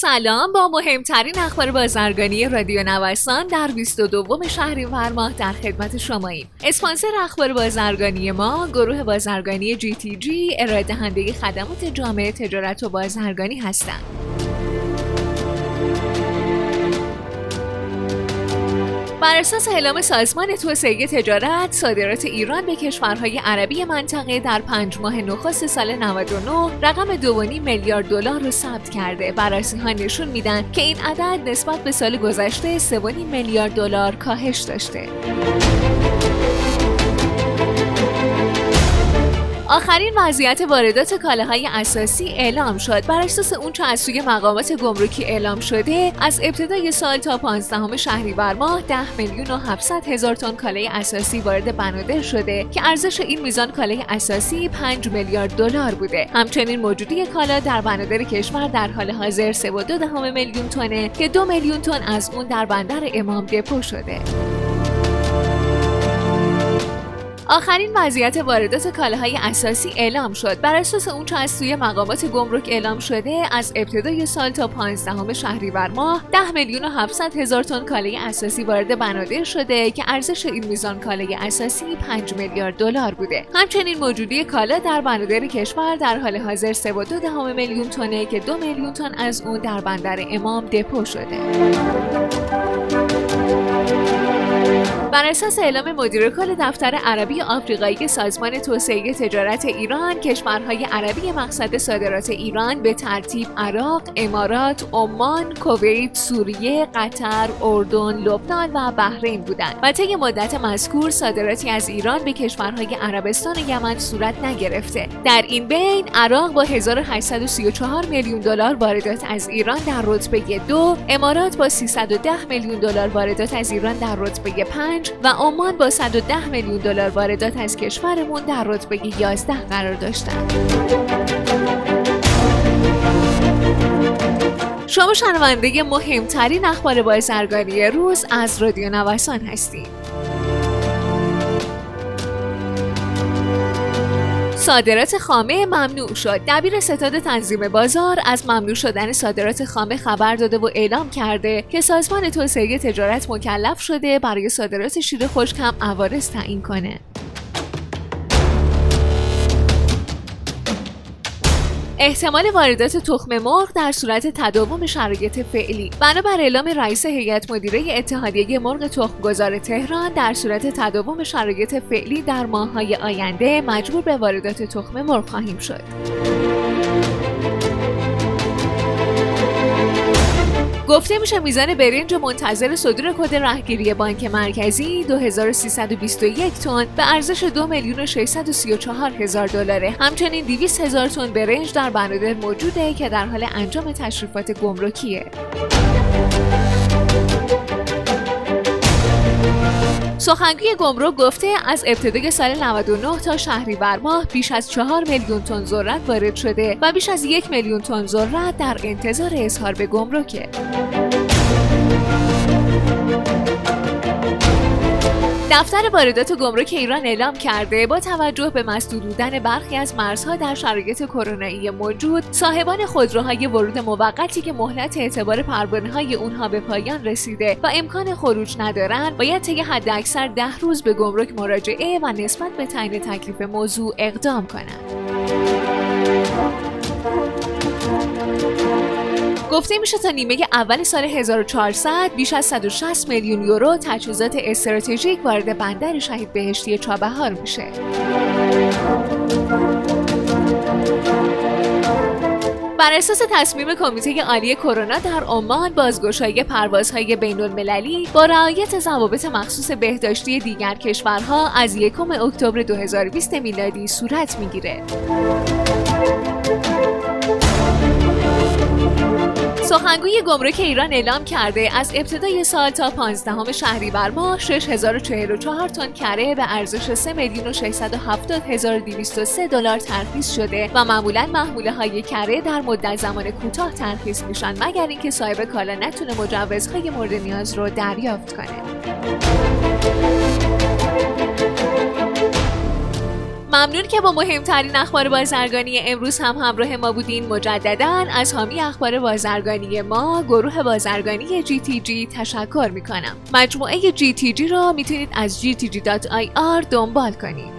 سلام با مهمترین اخبار بازرگانی رادیو نوسان در 22 شهریور ماه در خدمت شماییم. اسپانسر اخبار بازرگانی ما گروه بازرگانی جی تی جی ارائه خدمات جامعه تجارت و بازرگانی هستند. بر اساس اعلام سازمان توسعه تجارت صادرات ایران به کشورهای عربی منطقه در پنج ماه نخست سال 99 رقم 2.5 میلیارد دلار رو ثبت کرده. بررسی ها نشون میدن که این عدد نسبت به سال گذشته 3.5 میلیارد دلار کاهش داشته. آخرین وضعیت واردات کالاهای اساسی اعلام شد. بر اساس اونچه از سوی مقامات گمرکی اعلام شده از ابتدای سال تا 15 شهریور ماه 10 میلیون و 700 هزار تن کالای اساسی وارد بنادر شده که ارزش این میزان کالای اساسی 5 میلیارد دلار بوده. همچنین موجودی کالا در بنادر کشور در حال حاضر 3.2 میلیون تنه که 2 میلیون تن از اون در بندر امام دپو شده. آخرین وضعیت واردات کالاهای اساسی اعلام شد. بر اساس اونچه از سوی مقامات گمرک اعلام شده از ابتدای سال تا 15 شهریور ماه 10 میلیون و 700 هزار تن کالای اساسی وارد بنادر شده که ارزش این میزان کالای اساسی 5 میلیارد دلار بوده. همچنین موجودی کالا در بنادر کشور در حال حاضر 3.2 میلیون تنه که 2 میلیون تن از اون در بندر امام دپو شده. بر اساس اعلام مدیر کل دفتر عربی آفریقایی سازمان توسعه تجارت ایران کشورهای عربی مقصد صادرات ایران به ترتیب عراق، امارات، عمان، کویت، سوریه، قطر، اردن، لبنان و بحرین بودند و طی مدت مذکور صادراتی از ایران به کشورهای عربستان و یمن صورت نگرفته. در این بین عراق با 1834 میلیون دلار واردات از ایران در رتبه دو امارات با 310 میلیون دلار واردات از ایران در رتبه 5 و عمان با 110 میلیون دلار واردات از کشورمون در رتبه 11 قرار داشتند. شما شنونده مهمترین اخبار بازرگانی روز از رادیو نوسان هستید. صادرات خامه ممنوع شد. دبیر ستاد تنظیم بازار از ممنوع شدن صادرات خامه خبر داده و اعلام کرده که سازمان توسعه تجارت مکلف شده برای صادرات شیر خشک هم عوارض تعیین کنه. احتمال واردات تخم مرغ در صورت تداوم شرایط فعلی. بنابر اعلام رئیس هیئت مدیره اتحادیه مرغ تخمگذار تهران در صورت تداوم شرایط فعلی در ماههای آینده مجبور به واردات تخم مرغ خواهیم شد. گفته میشه میزان برنج منتظر صدور کد رهگیری بانک مرکزی 2321 تن به ارزش 2 میلیون 634 هزار دلاره. همچنین 200 هزار تن برنج در بنادر موجوده که در حال انجام تشریفات گمرکیه. سخنگوی گمرک گفته از ابتدای سال 99 تا شهریور ماه بیش از 4 میلیون تن ذرت وارد شده و بیش از یک میلیون تن ذرت در انتظار اظهار به گمرکه. دفتر واردات گمرک ایران اعلام کرده با توجه به مسدود بودن برخی از مرزها در شرایط کرونایی موجود صاحبان خودروهای ورود موقتی که مهلت اعتبار پروانه های اونها به پایان رسیده و امکان خروج ندارند باید طی حداکثر ده روز به گمرک مراجعه و نسبت به تعیین تکلیف موضوع اقدام کنند. گفته میشه تا نیمه اول سال 1400 بیش از 160 میلیون یورو تجهیزات استراتژیک وارد بندر شهید بهشتی چابهار میشه. بر اساس تصمیم کمیته عالی کرونا در عمان بازگشایی پروازهای بین المللی با رعایت ضوابط مخصوص بهداشتی دیگر کشورها از یکم اکتبر 2020 میلادی صورت می‌گیره. سخنگوی گمرک ایران اعلام کرده از ابتدای سال تا 15 شهریور ماه 6044 تن کره به ارزش 3 میلیون و 670 هزار دلار ترخیص شده و معمولا محموله های کره در مدت زمان کوتاه ترخیص میشن مگر اینکه صاحب کالا نتونه مجوزهای مورد نیاز رو دریافت کنه. ممنون که با مهمترین اخبار بازرگانی امروز هم همراه ما بودین. مجددا از حامی اخبار بازرگانی ما گروه بازرگانی GTG تشکر می‌کنم. مجموعه GTG را می‌تونید از gtg.ir دنبال کنید.